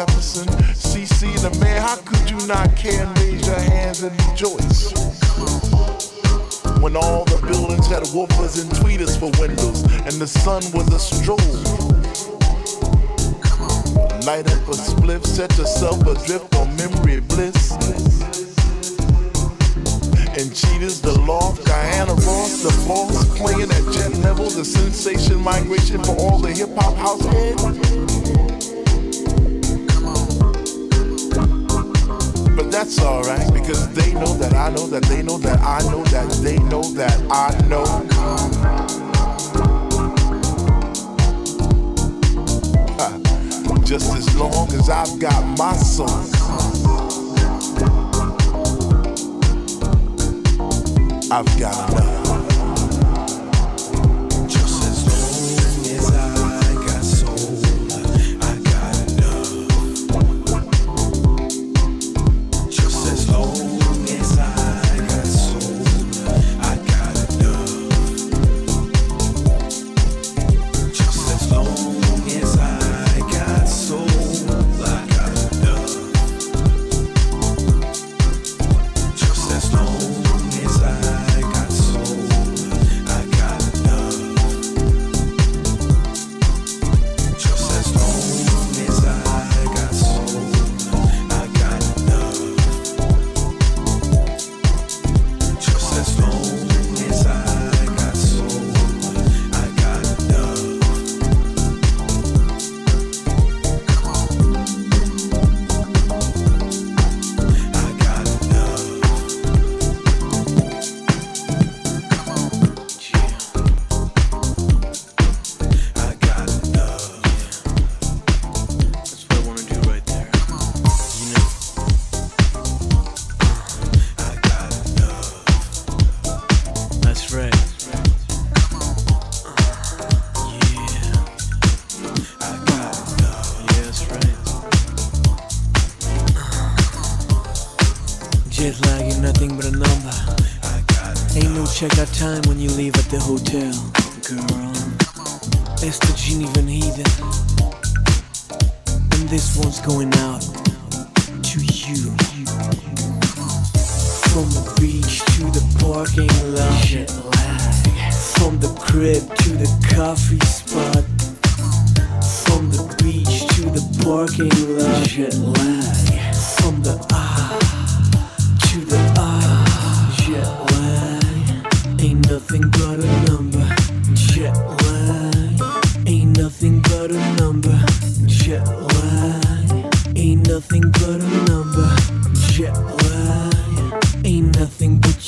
Jefferson, I've got enough.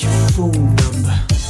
Your phone number.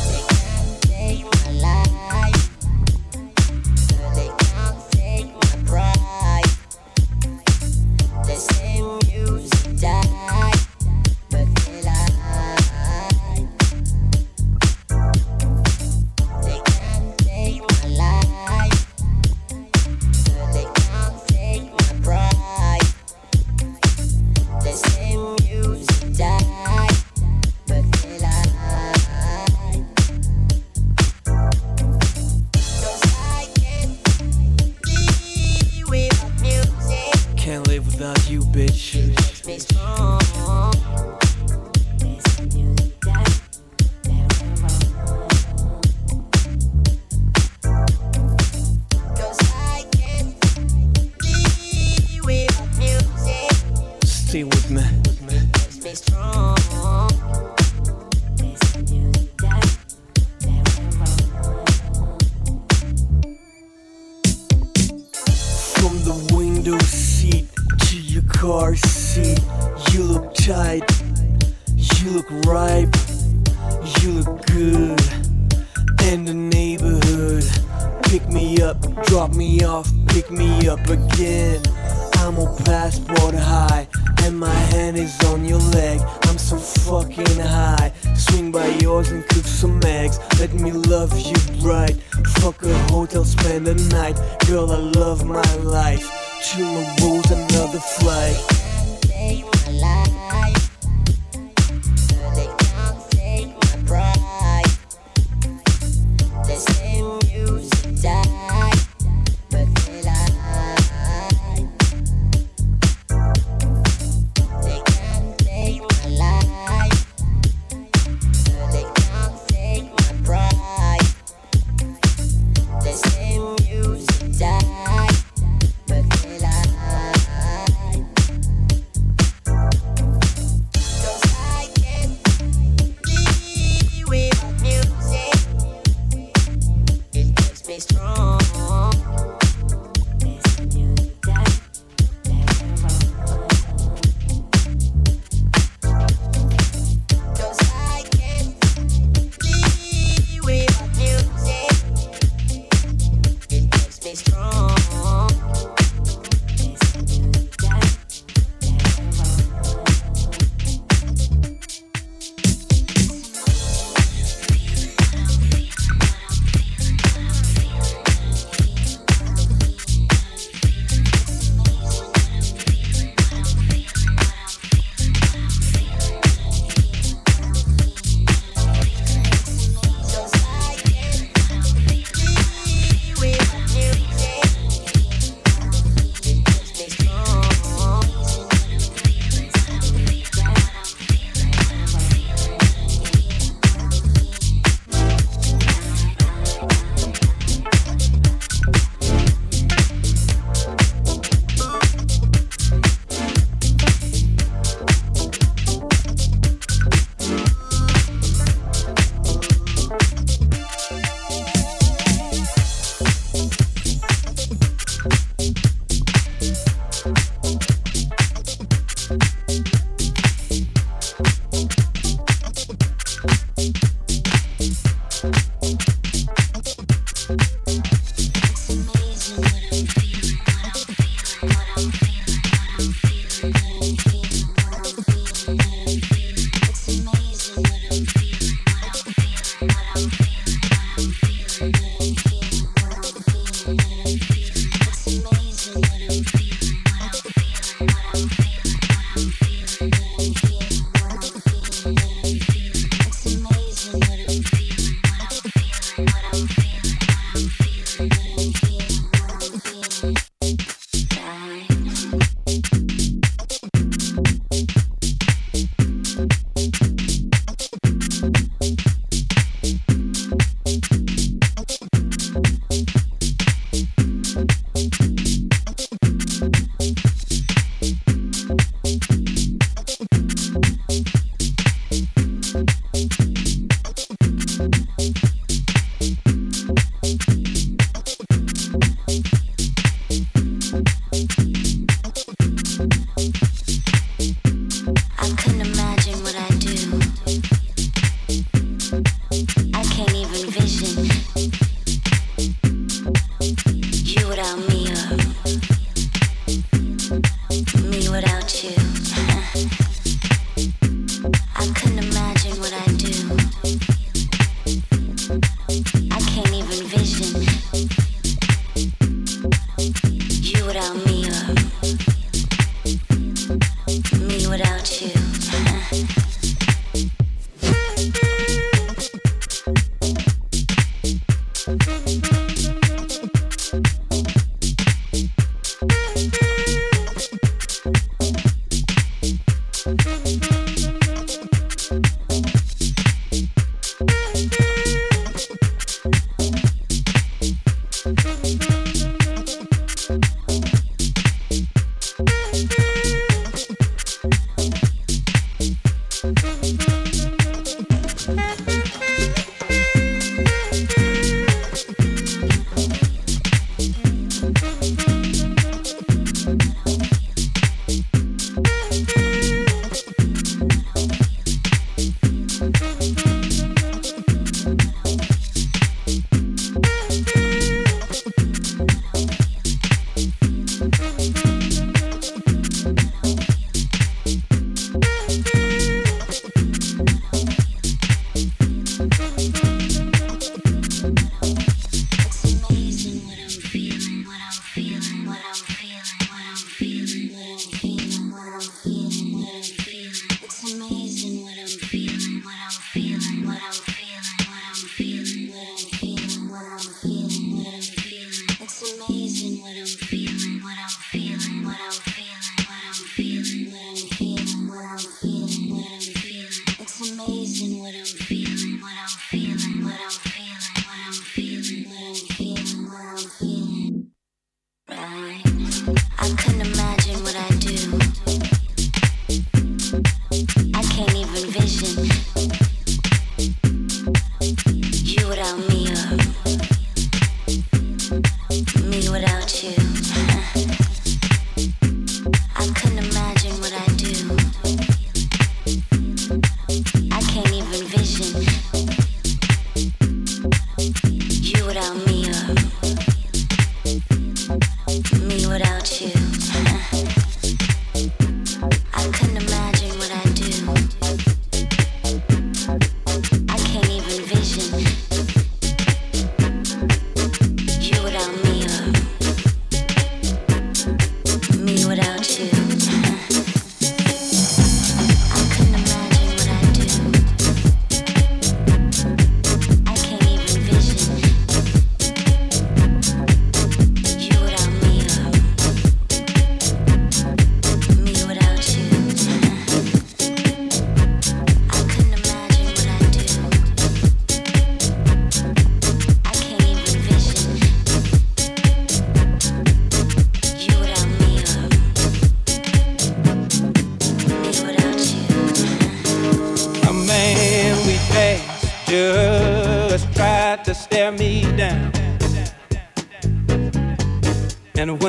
vision.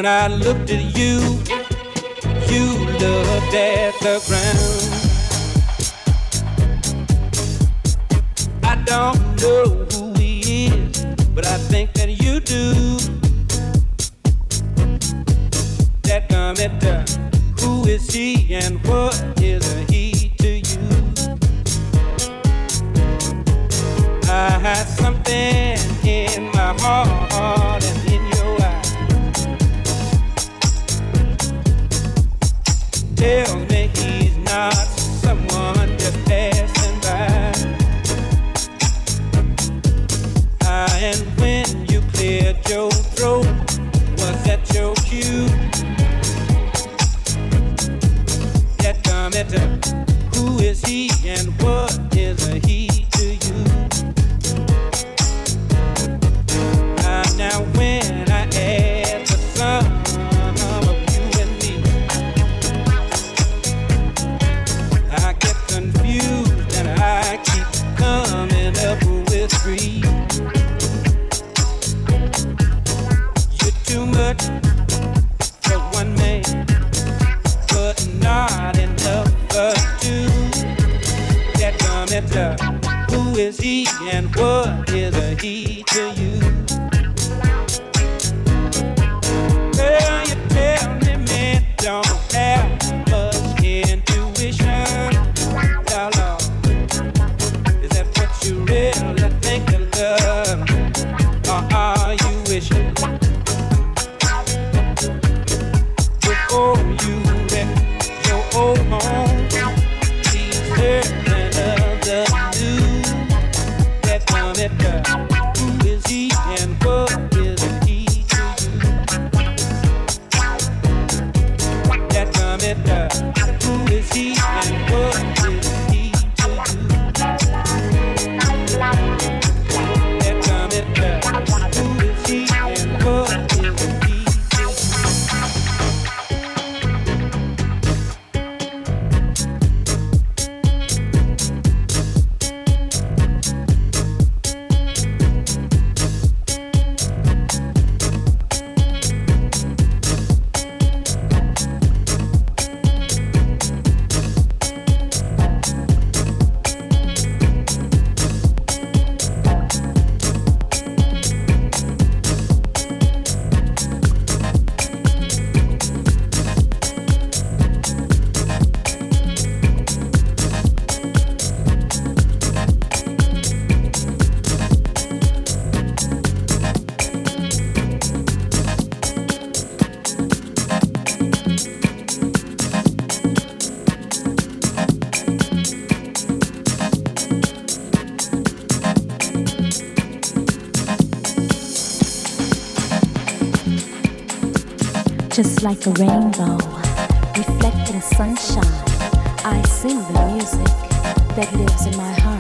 When I looked at you, you looked at the ground. like a rainbow, reflecting sunshine. I sing the music that lives in my heart.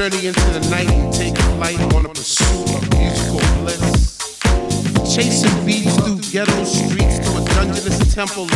journey into the night and take flight on a pursuit of musical bliss. Chasing beats through ghetto streets to a dungeonous temple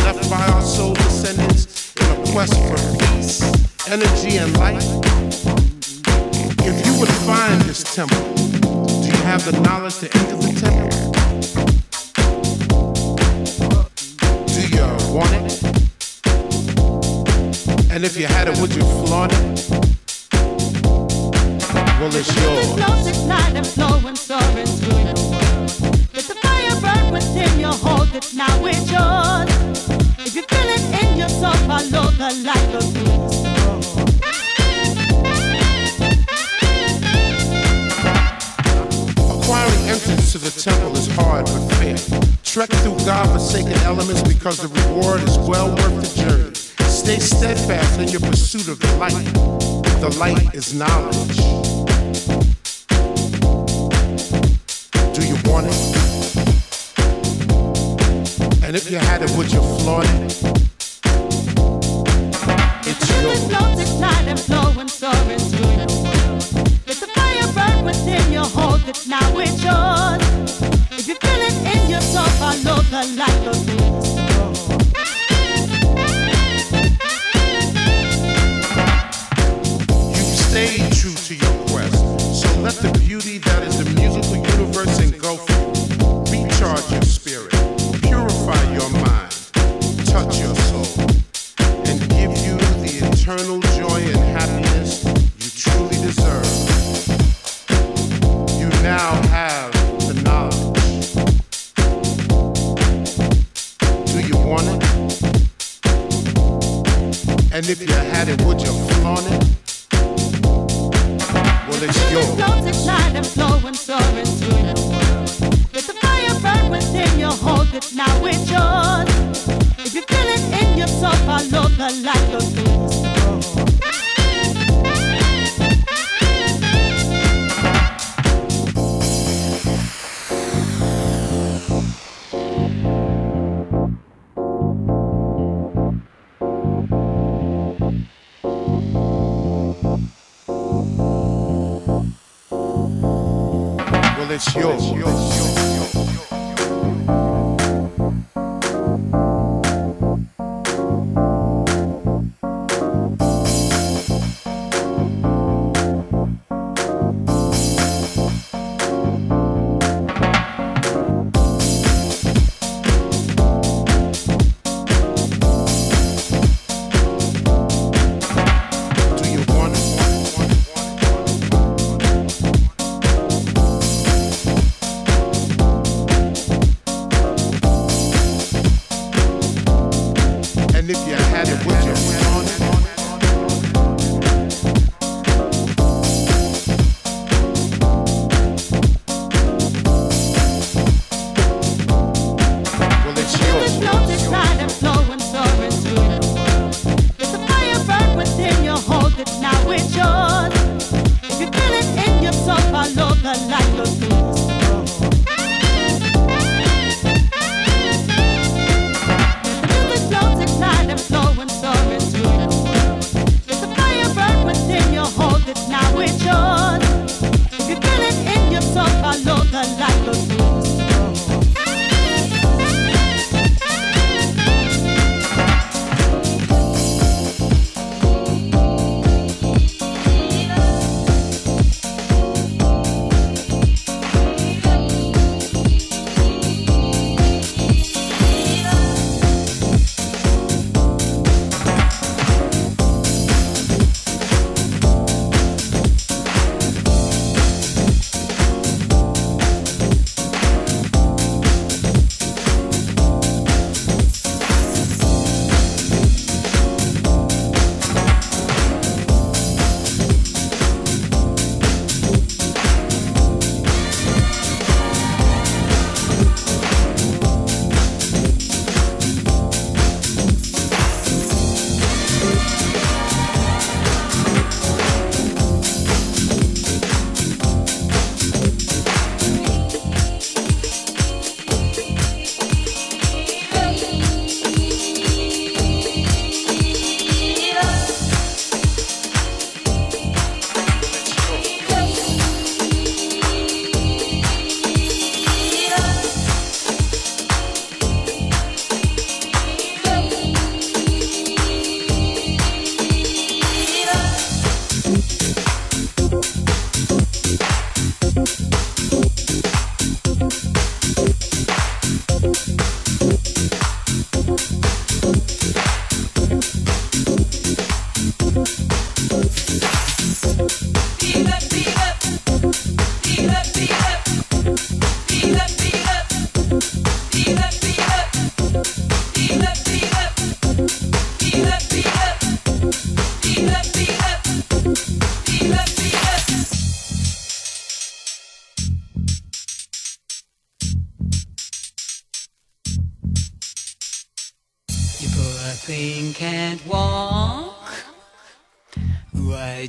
light is knowledge.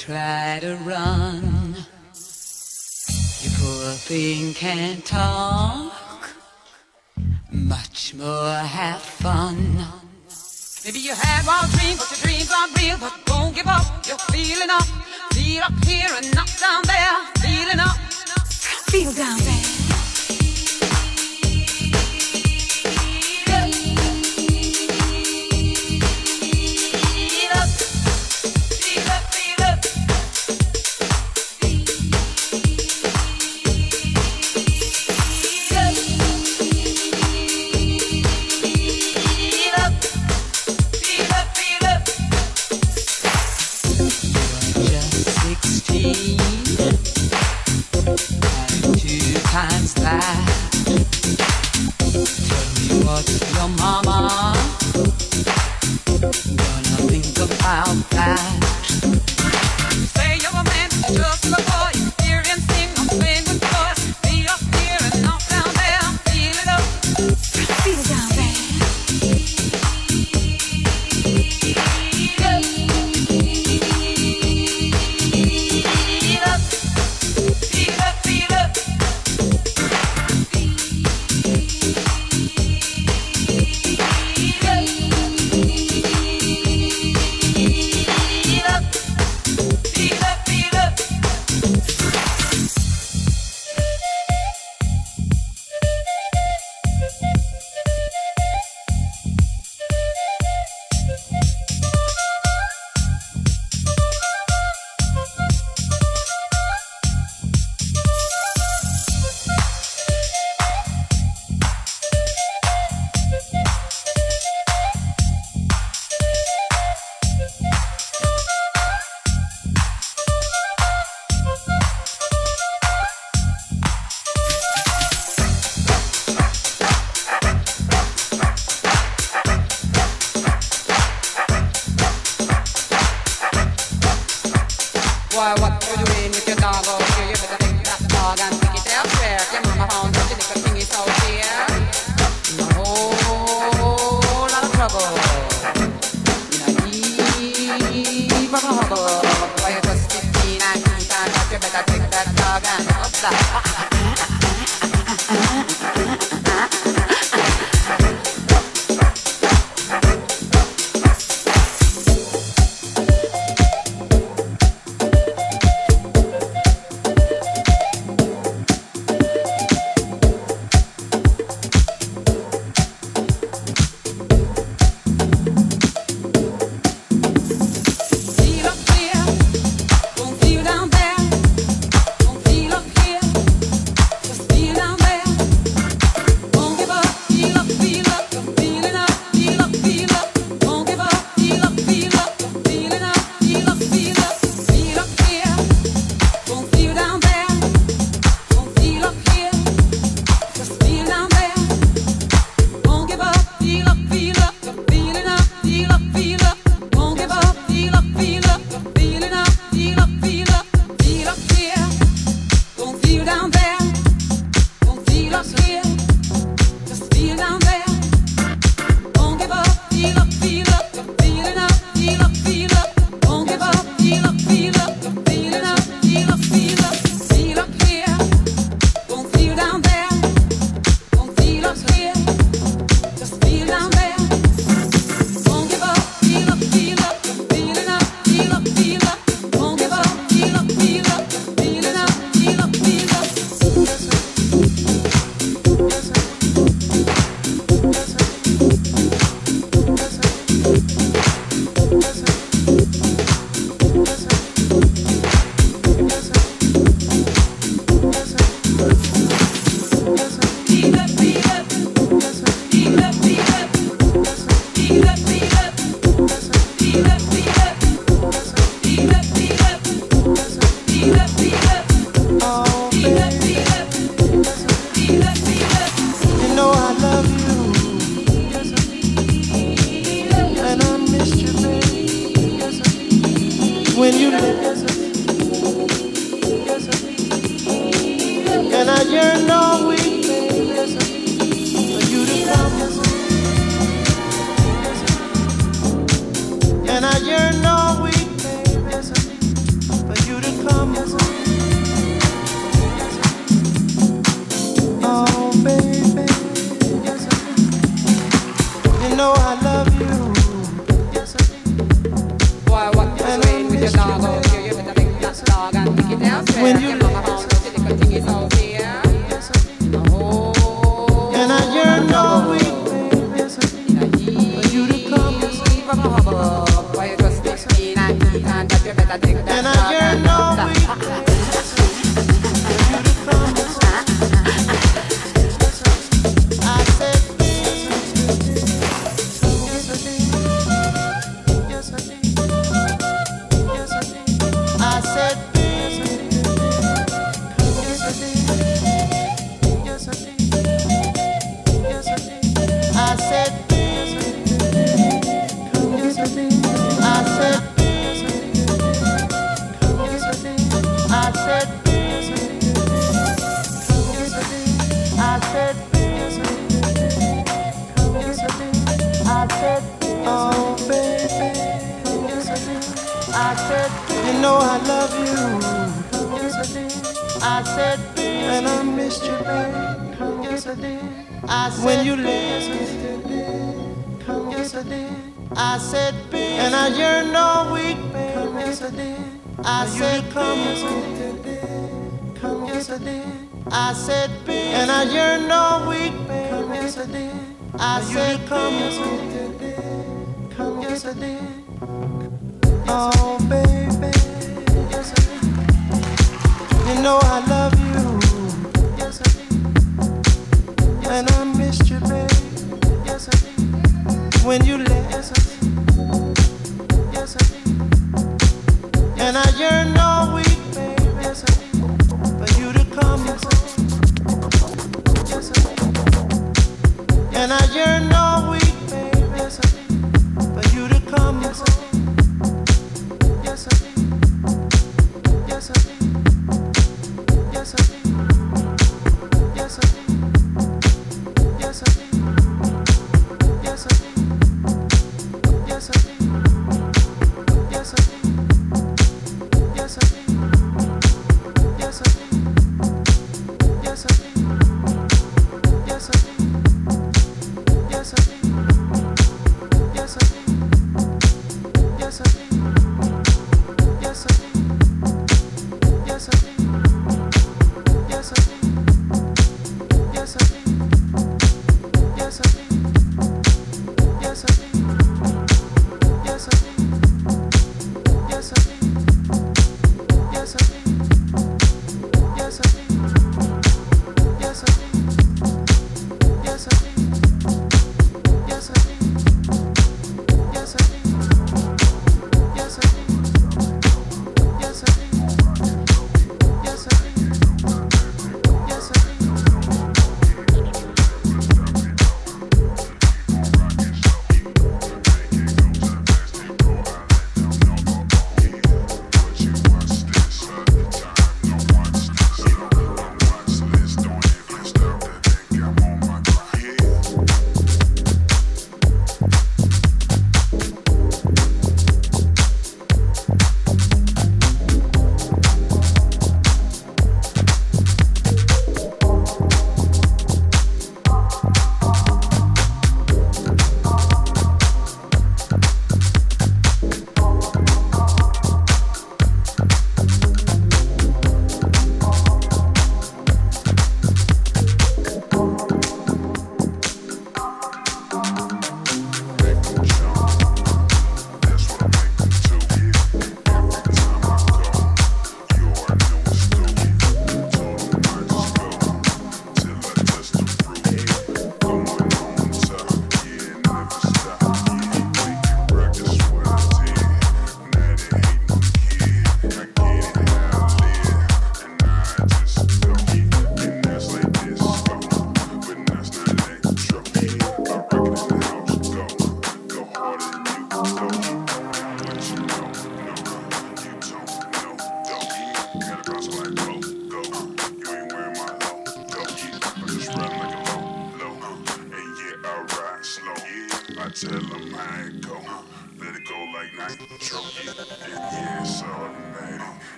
Try to run? You poor thing can't talk.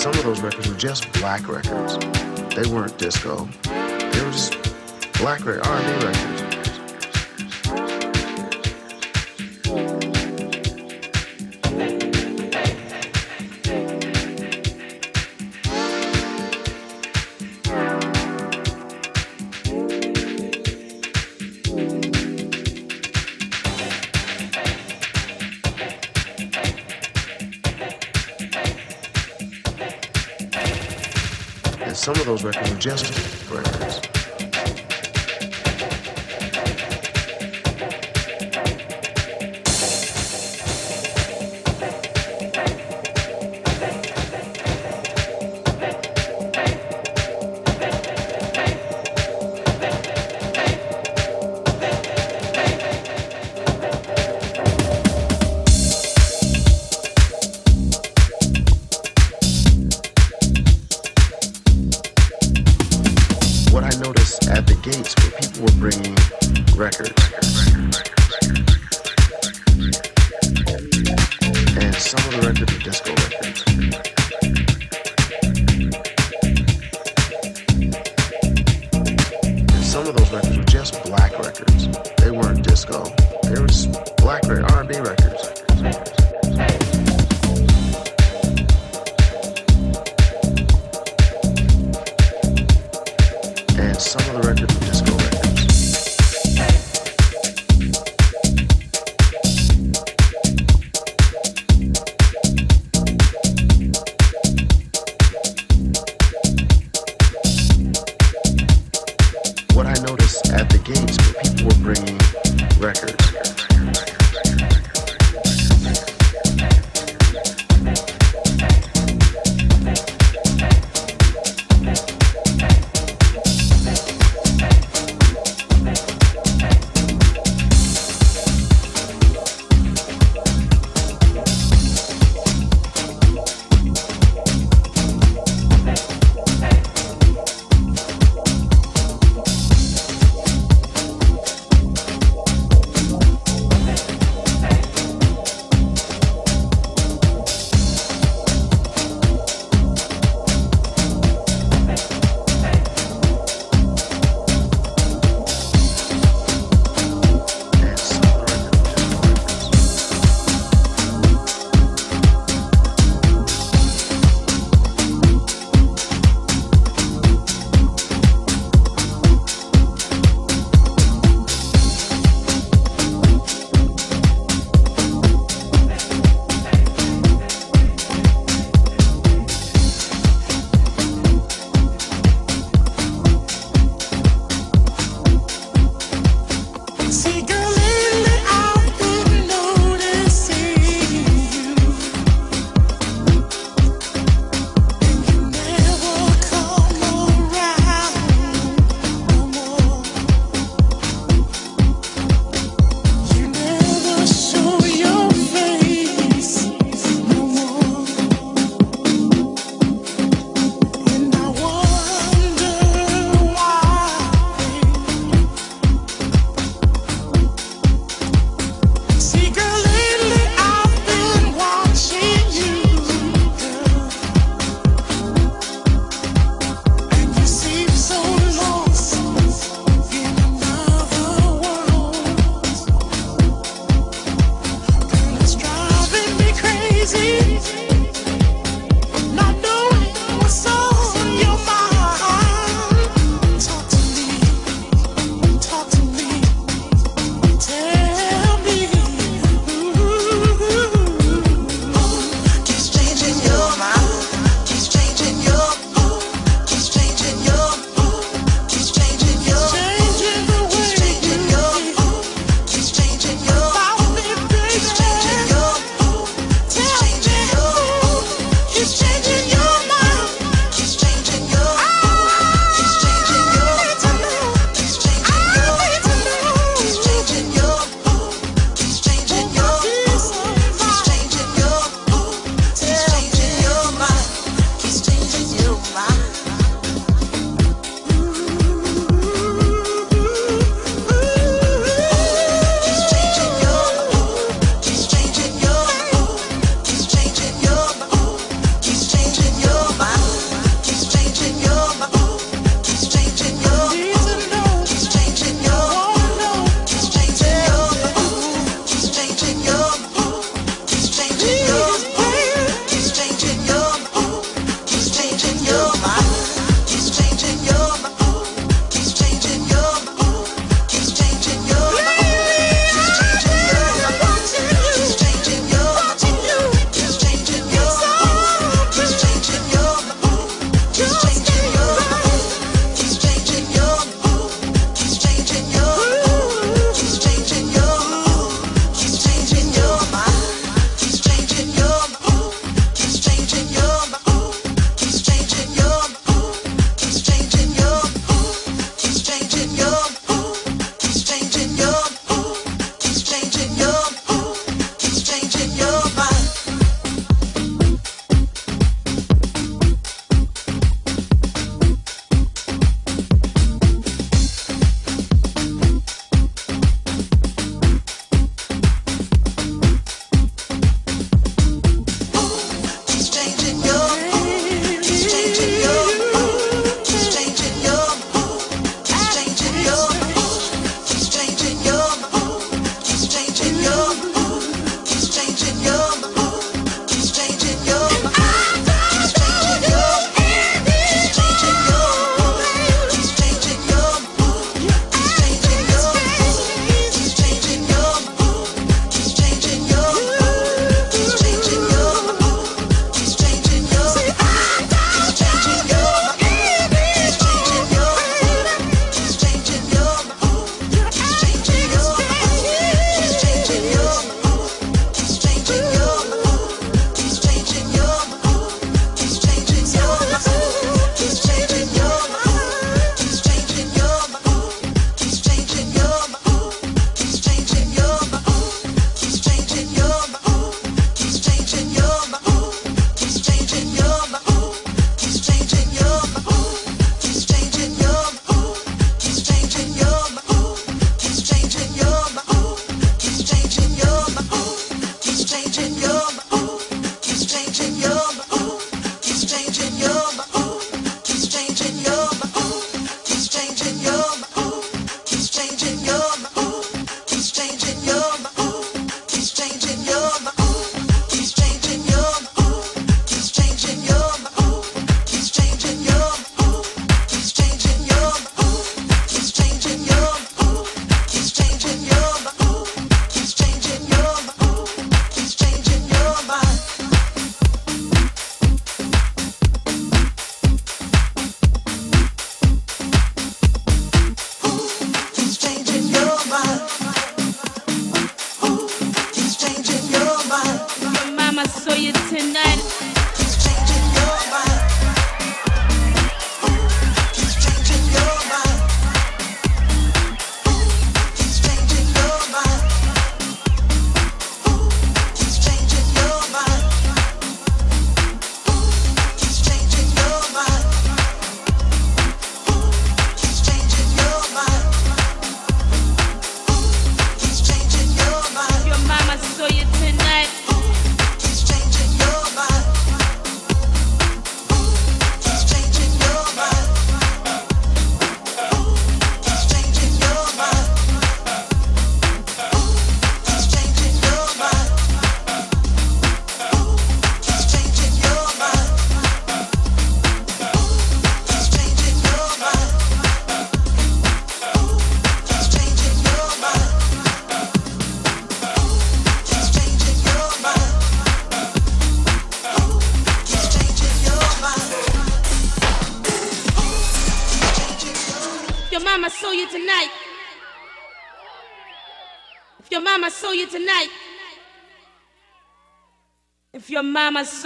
some of those records were just black records. They weren't disco. They were just black R&B records.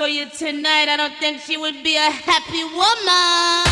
for you tonight, I don't think she would be a happy woman.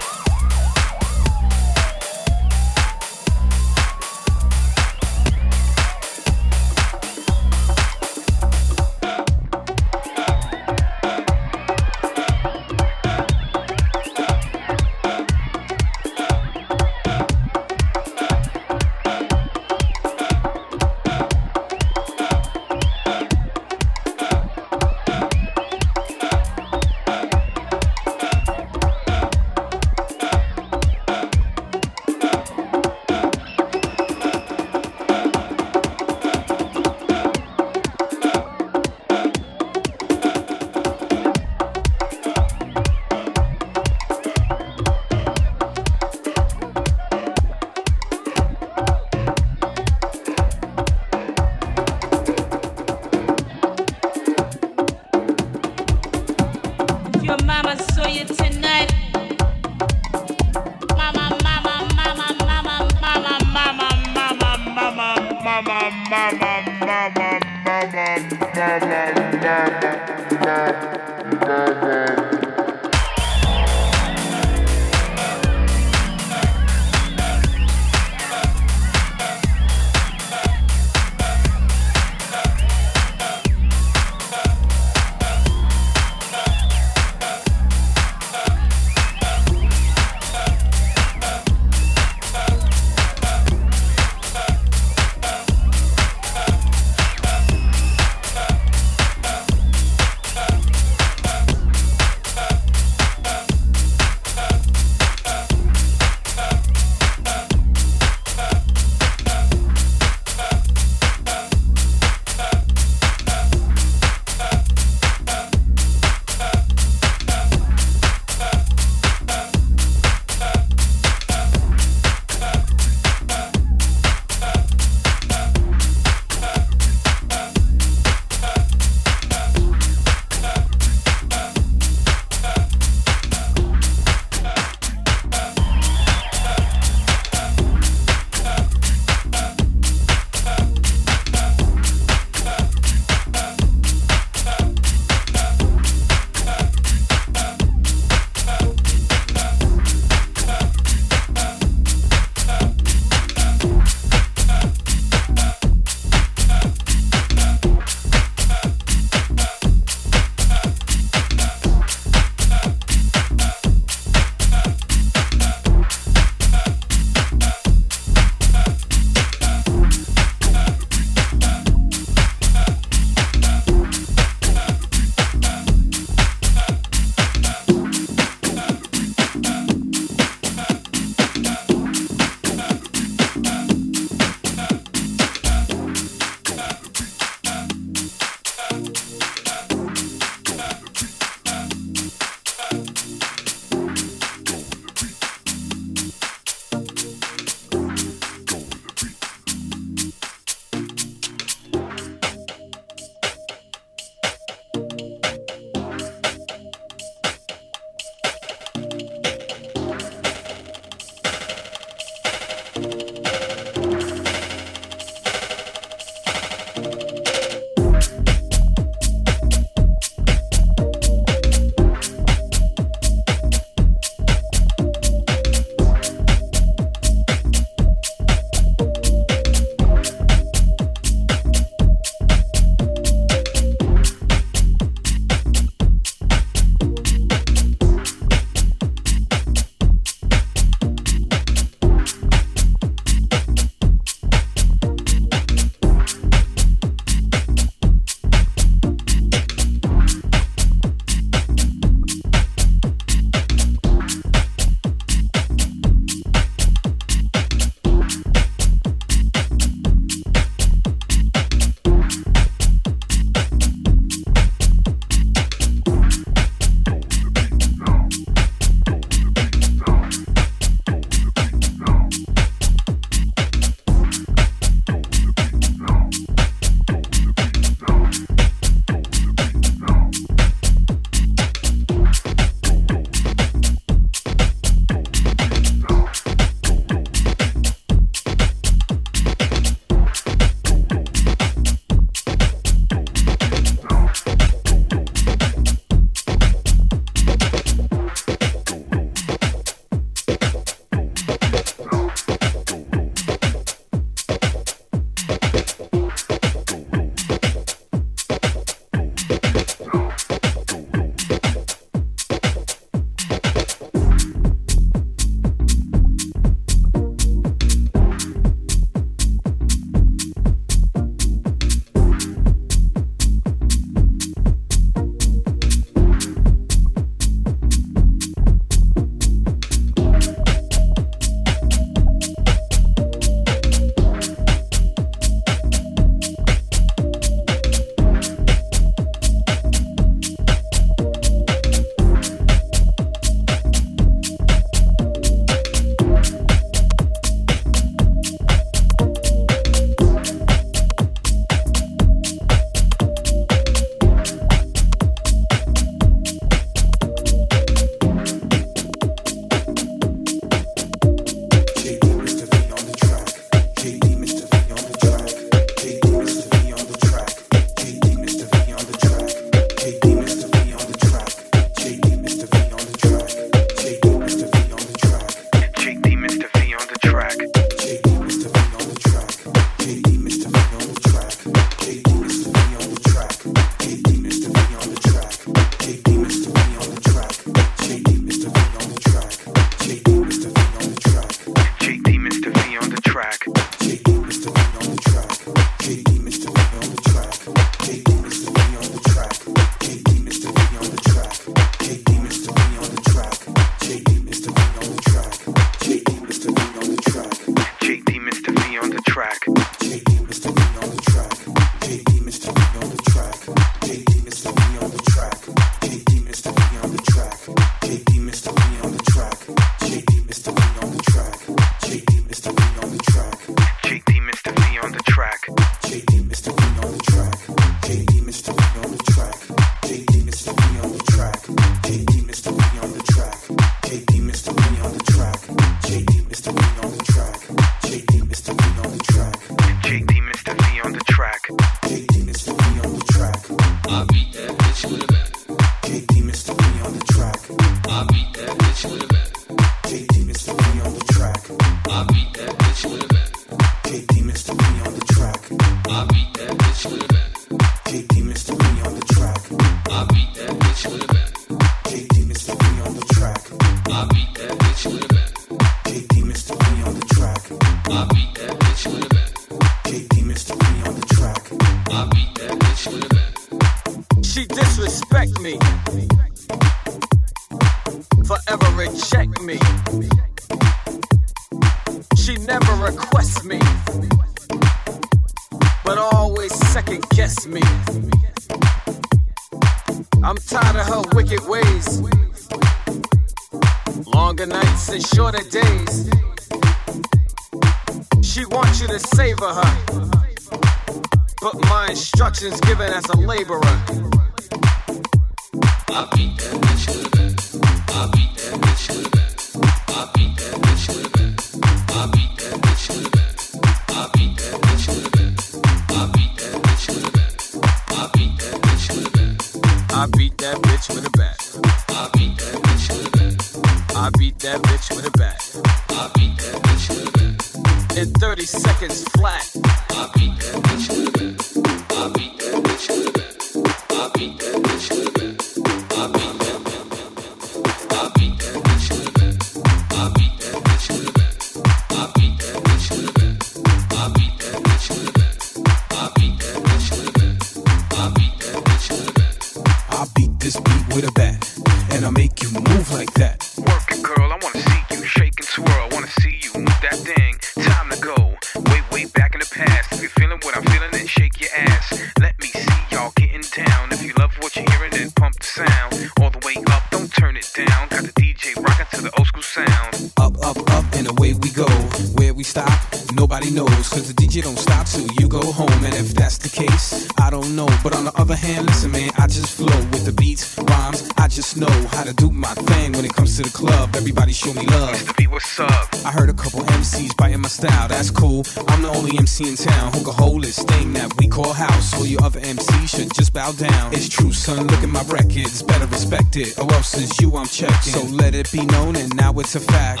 it, oh, or else is you I'm checking. So let it be known, and now it's a fact.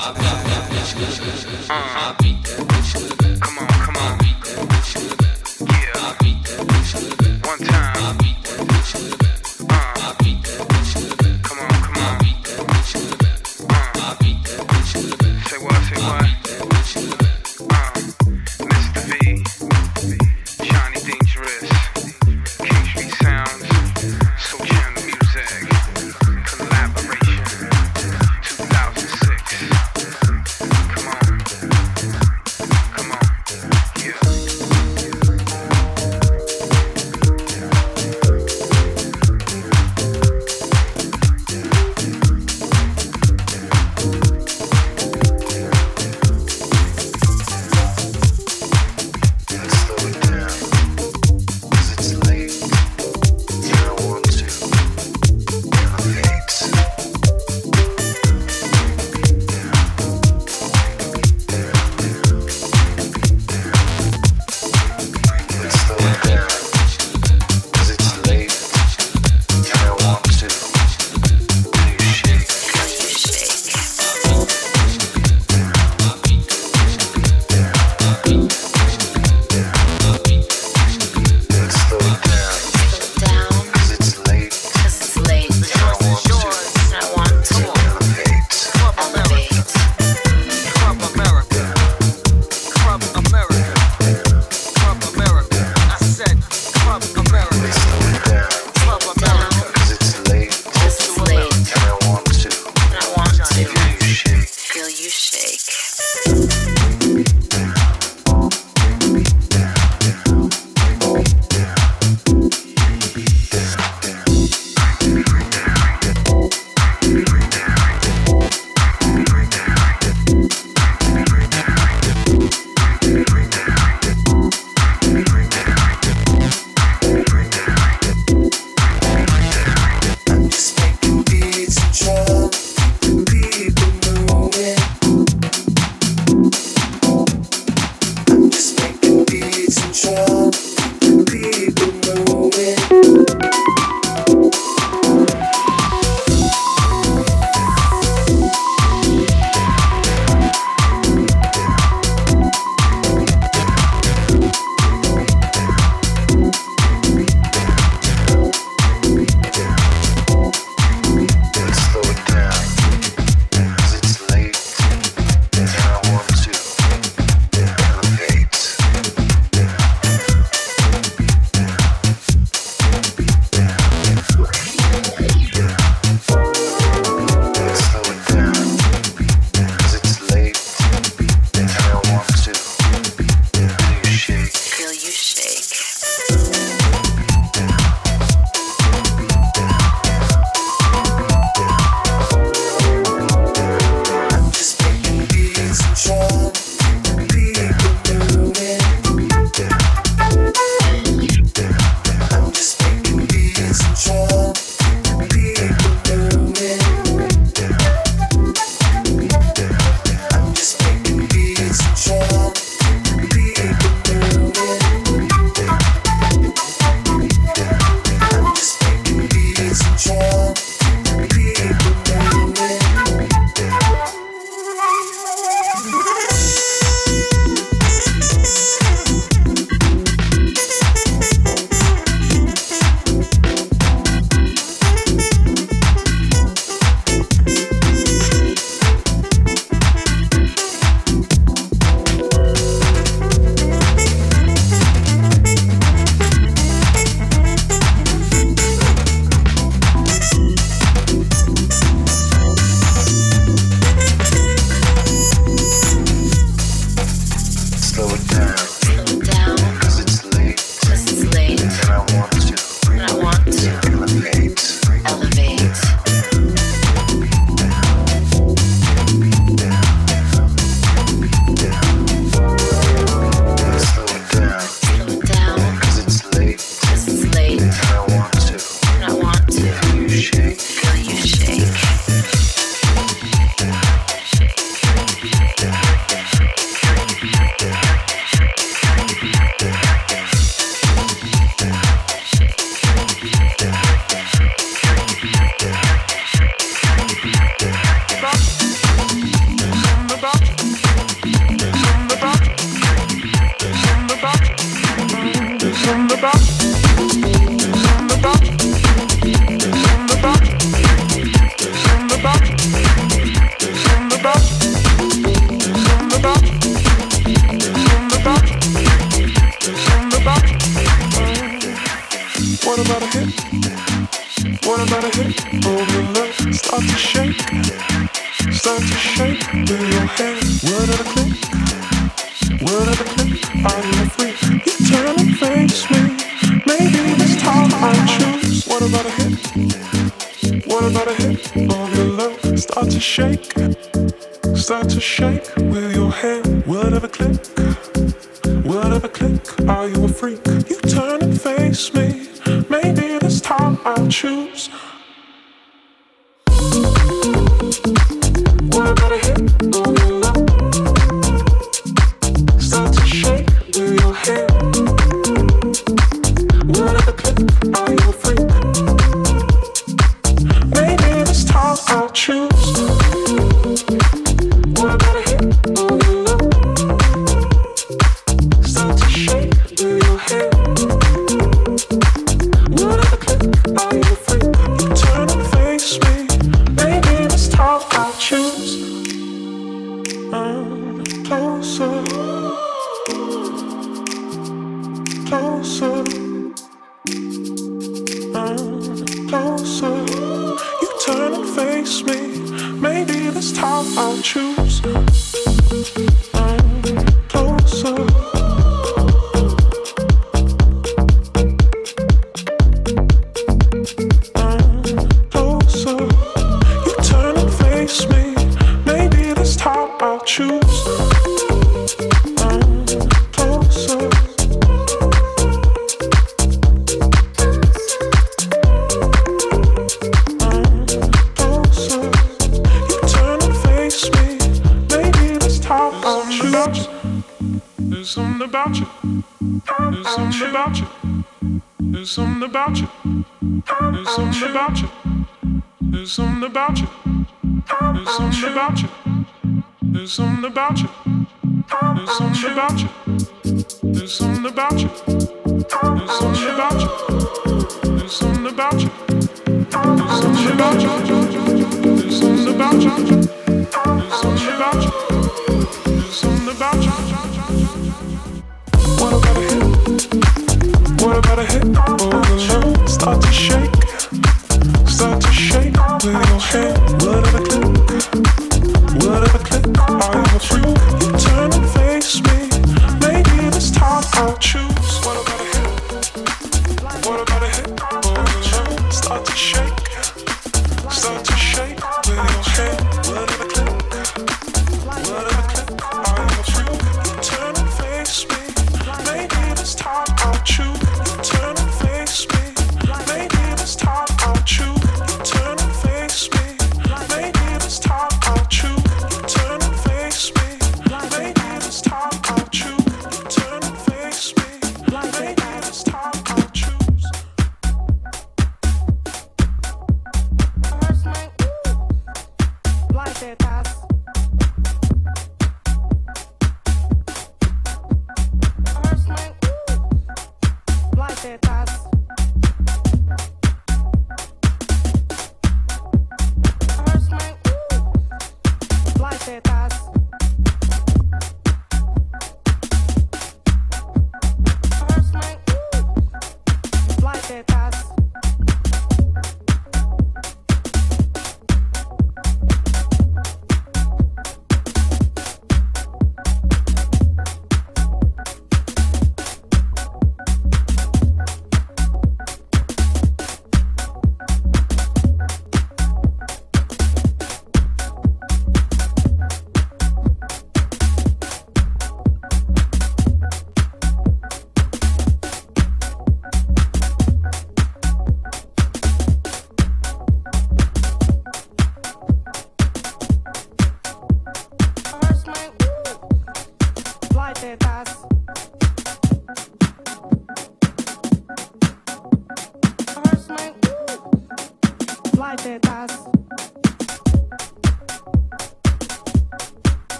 mountain.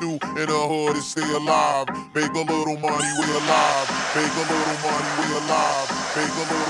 new in the hood and stay alive. Make a little money, we alive. Make a little money, we alive. Make a little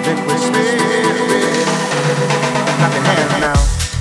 Liquid spirit. Clap your hands now.